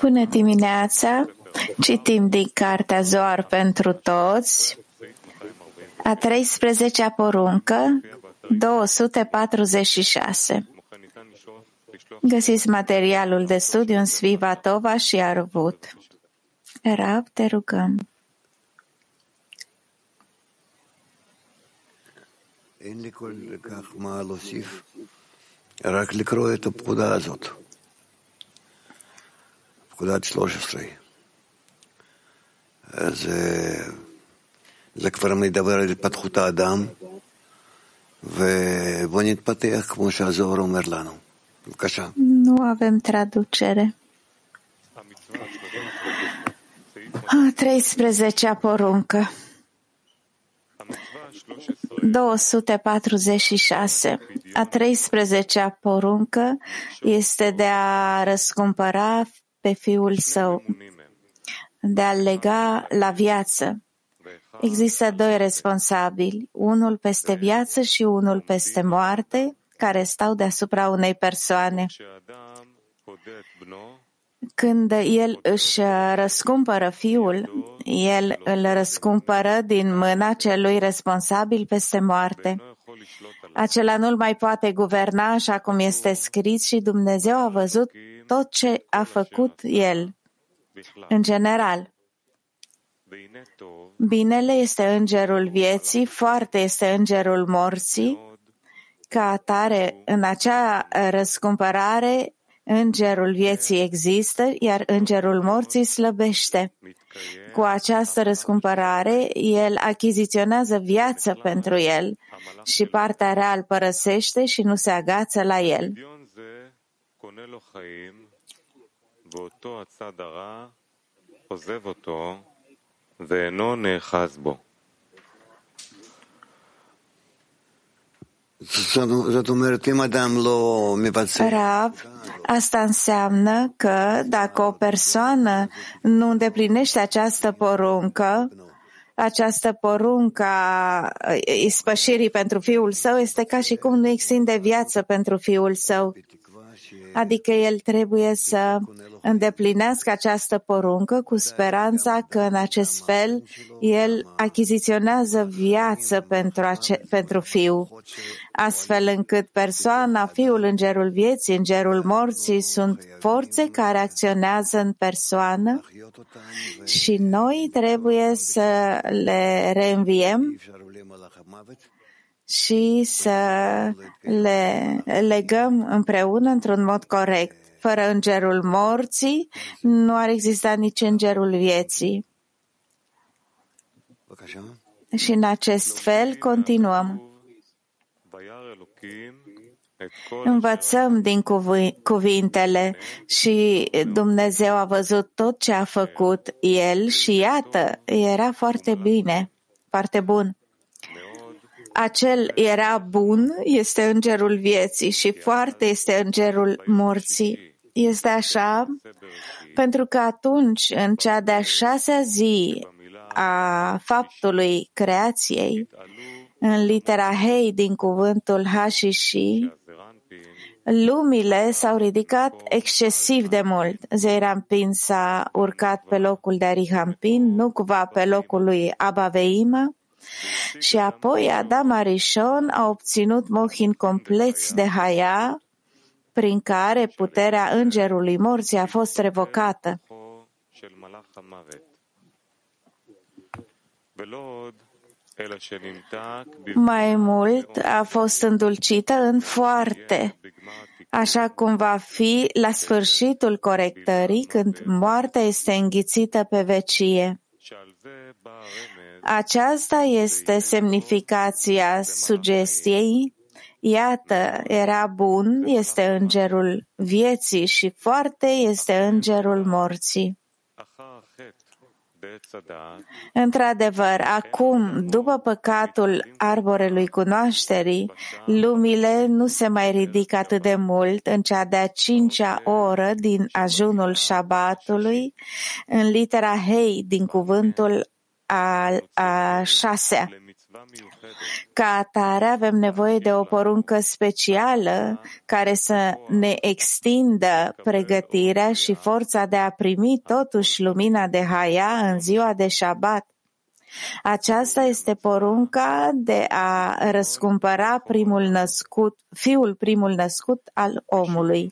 Bună dimineața! Citim din Cartea Zoar pentru toți, a 13-a poruncă, 246. Găsiți materialul de studiu în Svivatova și Arvut. Rab, te rugăm. רק לקרוא את הפקודה הזאת, פקודת 13. זה, זה כבר מדבר על התפתחות האדם, ובוא נתפתח כמו שהזוהר אומר לנו. בבקשה. Nu avem traducere. A 13-a poruncă. 246. A 13-a poruncă este de a răscumpăra pe fiul său, de a lega la viață. Există doi responsabili, unul peste viață și unul peste moarte, care stau deasupra unei persoane. Când el își răscumpără fiul, el îl răscumpără din mâna celui responsabil peste moarte. Acela nu-l mai poate guverna așa cum este scris și Dumnezeu a văzut tot ce a făcut el. În general, binele este îngerul vieții, foarte este îngerul morții, ca atare, în acea răscumpărare, Îngerul vieții există, iar îngerul morții slăbește. Cu această răscumpărare, el achiziționează viață pentru el și partea rea îl părăsește și nu se agață la el. Rav, asta înseamnă că dacă o persoană nu îndeplinește această poruncă, această poruncă a ispășirii pentru fiul său este ca și cum nu extinde viață pentru fiul său. Adică el trebuie să îndeplinească această poruncă cu speranța că în acest fel el achiziționează viață pentru, ace- pentru fiu, astfel încât persoana, fiul, îngerul vieții, îngerul morții sunt forțe care acționează în persoană și noi trebuie să le reînviem și să le legăm împreună într-un mod corect. Fără îngerul morții, nu ar exista nici îngerul vieții. Și în acest fel continuăm. Învățăm din cuvintele și Dumnezeu a văzut tot ce a făcut El și iată, era foarte bine, foarte bun acel era bun, este îngerul vieții și foarte este îngerul morții. Este așa pentru că atunci, în cea de-a șasea zi a faptului creației, în litera Hei din cuvântul Ha și Și, lumile s-au ridicat excesiv de mult. Zeirampin s-a urcat pe locul de Arihampin, nu cumva pe locul lui Abaveima, și apoi Adam Arishon a obținut mohin compleți de Haya, prin care puterea îngerului morții a fost revocată. Mai mult a fost îndulcită în foarte, așa cum va fi la sfârșitul corectării, când moartea este înghițită pe vecie. Aceasta este semnificația sugestiei. Iată, era bun, este îngerul vieții și foarte este îngerul morții. Într-adevăr, acum, după păcatul arborelui cunoașterii, lumile nu se mai ridică atât de mult în cea de-a cincea oră din ajunul șabatului, în litera Hei din cuvântul al a șasea. Ca atare avem nevoie de o poruncă specială care să ne extindă pregătirea și forța de a primi totuși lumina de Haya în ziua de Shabbat. Aceasta este porunca de a răscumpăra primul născut, fiul primul născut al omului.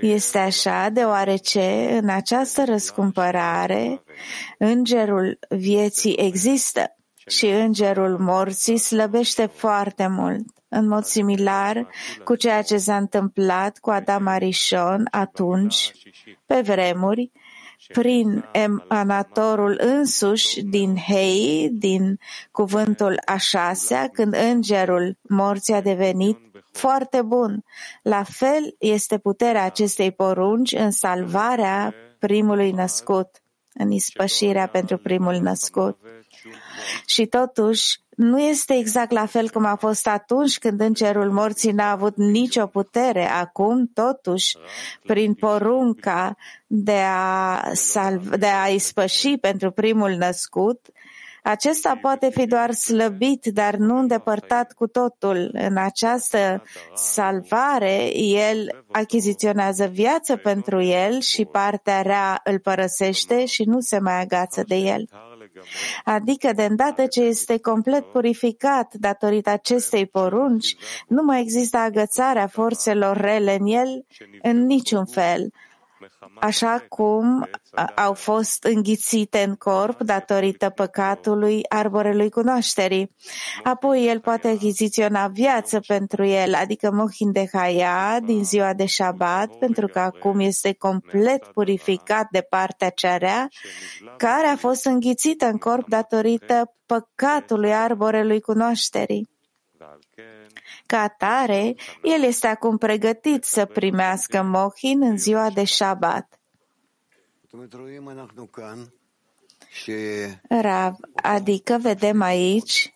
Este așa deoarece în această răscumpărare îngerul vieții există și îngerul morții slăbește foarte mult, în mod similar cu ceea ce s-a întâmplat cu Adam Arishon atunci, pe vremuri, prin emanatorul însuși din Hei, din cuvântul a șasea, când îngerul morții a devenit foarte bun. La fel este puterea acestei porunci în salvarea primului născut, în ispășirea pentru primul născut. Și totuși, nu este exact la fel cum a fost atunci când îngerul morții n-a avut nicio putere. Acum, totuși, prin porunca de a, salv, de a ispăși pentru primul născut, acesta poate fi doar slăbit, dar nu îndepărtat cu totul. În această salvare, el achiziționează viață pentru el și partea rea îl părăsește și nu se mai agață de el. Adică, de îndată ce este complet purificat datorită acestei porunci, nu mai există agățarea forțelor rele în el în niciun fel așa cum au fost înghițite în corp datorită păcatului arborelui cunoașterii. Apoi el poate achiziționa viață pentru el, adică mohin de Haya din ziua de Shabbat, pentru că acum este complet purificat de partea cearea, care a fost înghițită în corp datorită păcatului arborelui cunoașterii. Ca atare, el este acum pregătit să primească mohin în ziua de Shabbat. Rav, adică vedem aici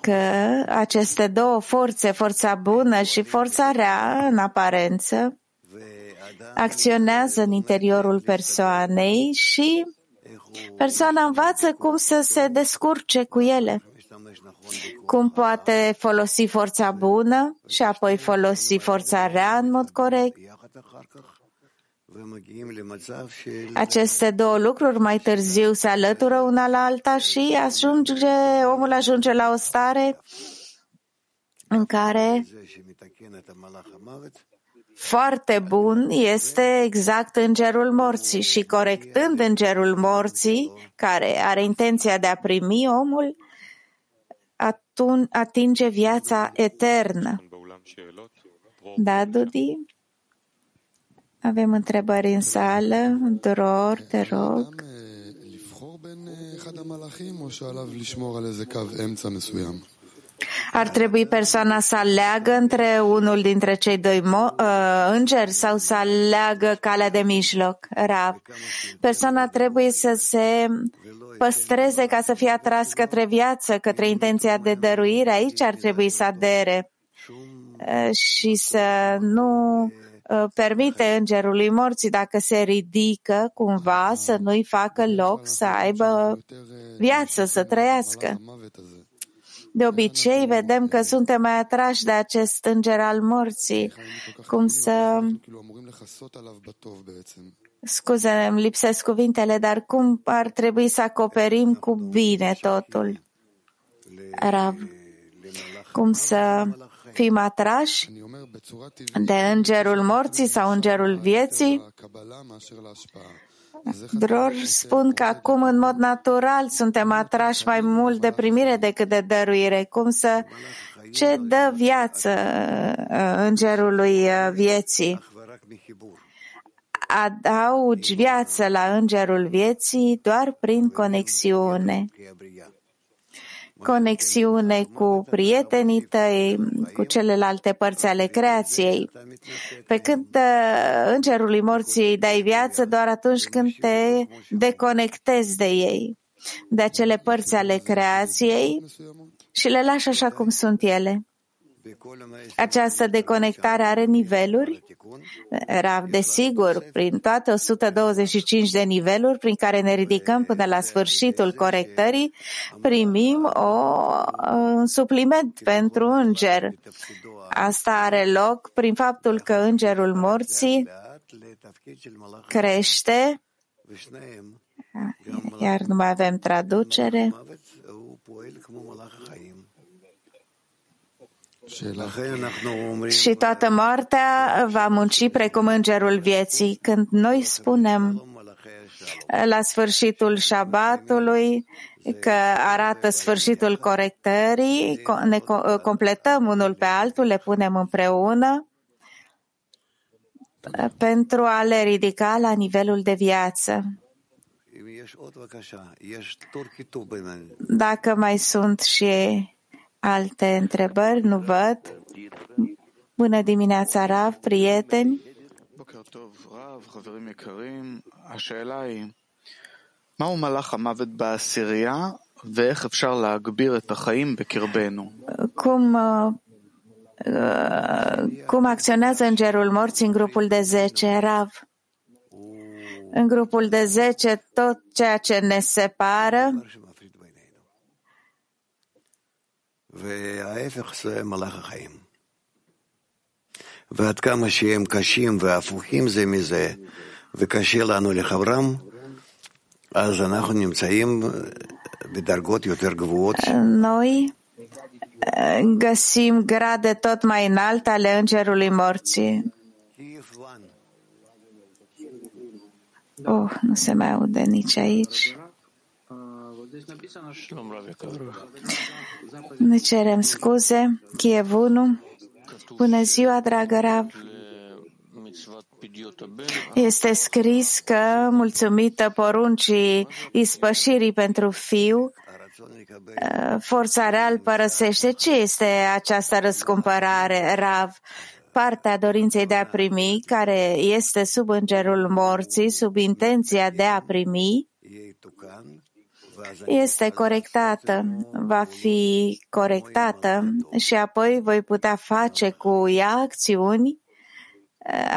că aceste două forțe, forța bună și forța rea, în aparență, acționează în interiorul persoanei și persoana învață cum să se descurce cu ele cum poate folosi forța bună și apoi folosi forța rea în mod corect. Aceste două lucruri mai târziu se alătură una la alta și ajunge, omul ajunge la o stare în care foarte bun este exact îngerul morții și corectând îngerul morții, care are intenția de a primi omul, atinge viața eternă. Da, Dudi? Avem întrebări în sală. Dror, te rog. Ar trebui persoana să aleagă între unul dintre cei doi uh, îngeri sau să aleagă calea de mijloc, rav. Persoana trebuie să se păstreze ca să fie atras către viață, către intenția de dăruire, aici ar trebui să adere și să nu permite îngerului morții, dacă se ridică cumva, să nu-i facă loc să aibă viață, să trăiască. De obicei, vedem că suntem mai atrași de acest înger al morții, cum să Scuze, îmi lipsesc cuvintele, dar cum ar trebui să acoperim cu bine totul? Rav. Cum să fim atrași de îngerul morții sau îngerul vieții? Dror spun că acum, în mod natural, suntem atrași mai mult de primire decât de dăruire. Cum să ce dă viață uh, îngerului uh, vieții? adaugi viață la îngerul vieții doar prin conexiune. Conexiune cu prietenii tăi, cu celelalte părți ale creației. Pe când uh, îngerului morții îi dai viață doar atunci când te deconectezi de ei, de acele părți ale creației și le lași așa cum sunt ele. Această deconectare are niveluri? Rav, desigur, prin toate 125 de niveluri prin care ne ridicăm până la sfârșitul corectării, primim o, un supliment pentru înger. Asta are loc prin faptul că îngerul morții crește, iar nu mai avem traducere. Și toată moartea va munci precum îngerul vieții. Când noi spunem la sfârșitul șabatului că arată sfârșitul corectării, ne completăm unul pe altul, le punem împreună pentru a le ridica la nivelul de viață. Dacă mai sunt și alte întrebări, nu văd. Bună dimineața, Rav, prieteni. מהו מלאך המוות בעשירייה ואיך אפשר להגביר את החיים בקרבנו? Cum, cum acționează îngerul morții în grupul de 10, Rav? În grupul de 10, tot ceea ce ne separă וההפך זה מלאך החיים. ועד כמה שהם קשים והפוכים זה מזה, וקשה לנו לחברם, אז אנחנו נמצאים בדרגות יותר גבוהות. Noi găsim grade tot mai înalte ale îngerului morții. Oh, nu se mai aude nici aici. Ne cerem scuze. Kiev 1. Bună ziua, dragă Rav. Este scris că, mulțumită poruncii ispășirii pentru fiu, forța real părăsește. Ce este această răscumpărare, Rav? Partea dorinței de a primi, care este sub îngerul morții, sub intenția de a primi, este corectată, va fi corectată și apoi voi putea face cu ea acțiuni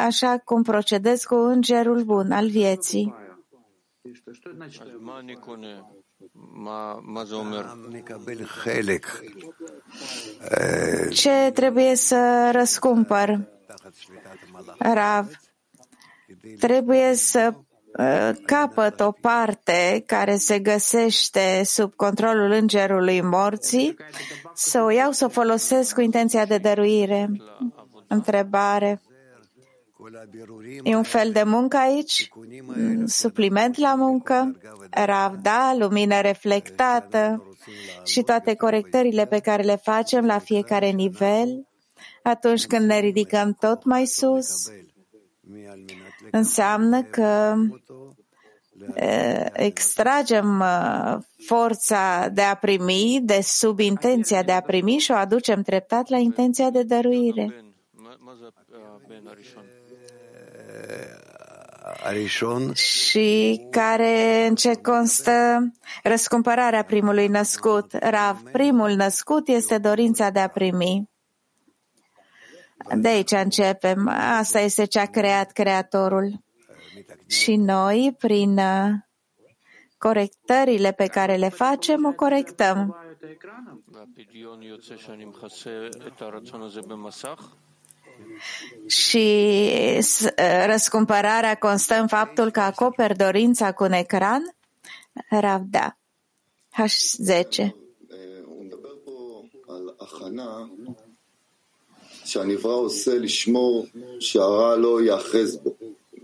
așa cum procedez cu îngerul bun al vieții. Ce trebuie să răscumpăr? Rav, trebuie să capăt o parte care se găsește sub controlul îngerului morții, să o iau să o folosesc cu intenția de dăruire. Întrebare. E un fel de muncă aici? Supliment la muncă? Ravda, lumină reflectată și toate corectările pe care le facem la fiecare nivel atunci când ne ridicăm tot mai sus? Înseamnă că extragem forța de a primi de sub intenția de a primi și o aducem treptat la intenția de dăruire. Și care în ce constă răscumpărarea primului născut. Rav, primul născut este dorința de a primi. De aici începem. Asta este ce a creat Creatorul. Și noi, prin uh, corectările pe care le facem, o corectăm. Și uh, răscumpărarea constă în faptul că acoperi dorința cu un ecran? Ravda. H10. שהנברא עושה לשמור שהרע לא ייאחז בו.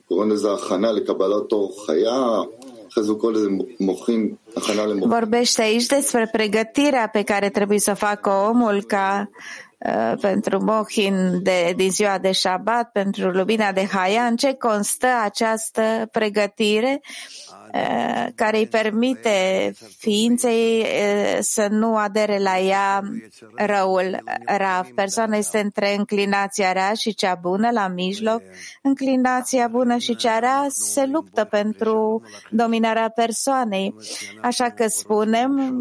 קוראים לזה הכנה לקבלת אור חיה, אחרי זה קוראים לזה מוחים, הכנה למוחים. Vorbește aici despre pregătirea pe care trebuie să facă omul ca uh, pentru mohin de, din ziua de Shabbat, pentru lumina de Haya, în ce constă această pregătire Eh, care îi permite ființei eh, să nu adere la ea răul. Rav, persoana este între înclinația rea și cea bună la mijloc. Înclinația bună și cea rea se luptă pentru dominarea persoanei. Așa că spunem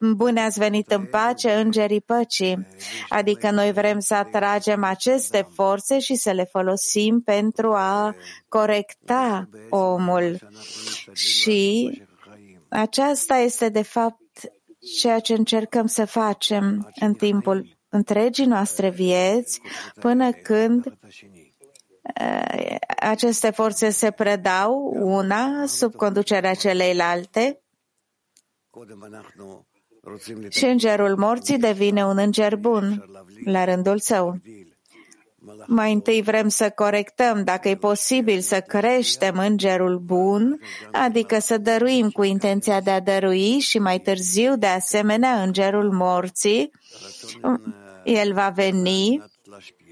Bune ați venit în pace, îngerii păcii. Adică noi vrem să atragem aceste forțe și să le folosim pentru a corecta omul. Și aceasta este, de fapt, ceea ce încercăm să facem în timpul întregii noastre vieți, până când eh, aceste forțe se predau una sub conducerea celeilalte și îngerul morții devine un înger bun la rândul său. Mai întâi vrem să corectăm dacă e posibil să creștem îngerul bun, adică să dăruim cu intenția de a dărui și mai târziu, de asemenea, îngerul morții. El va veni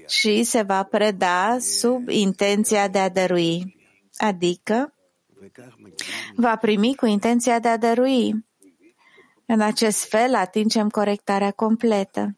și se va preda sub intenția de a dărui, adică va primi cu intenția de a dărui. În acest fel atingem corectarea completă.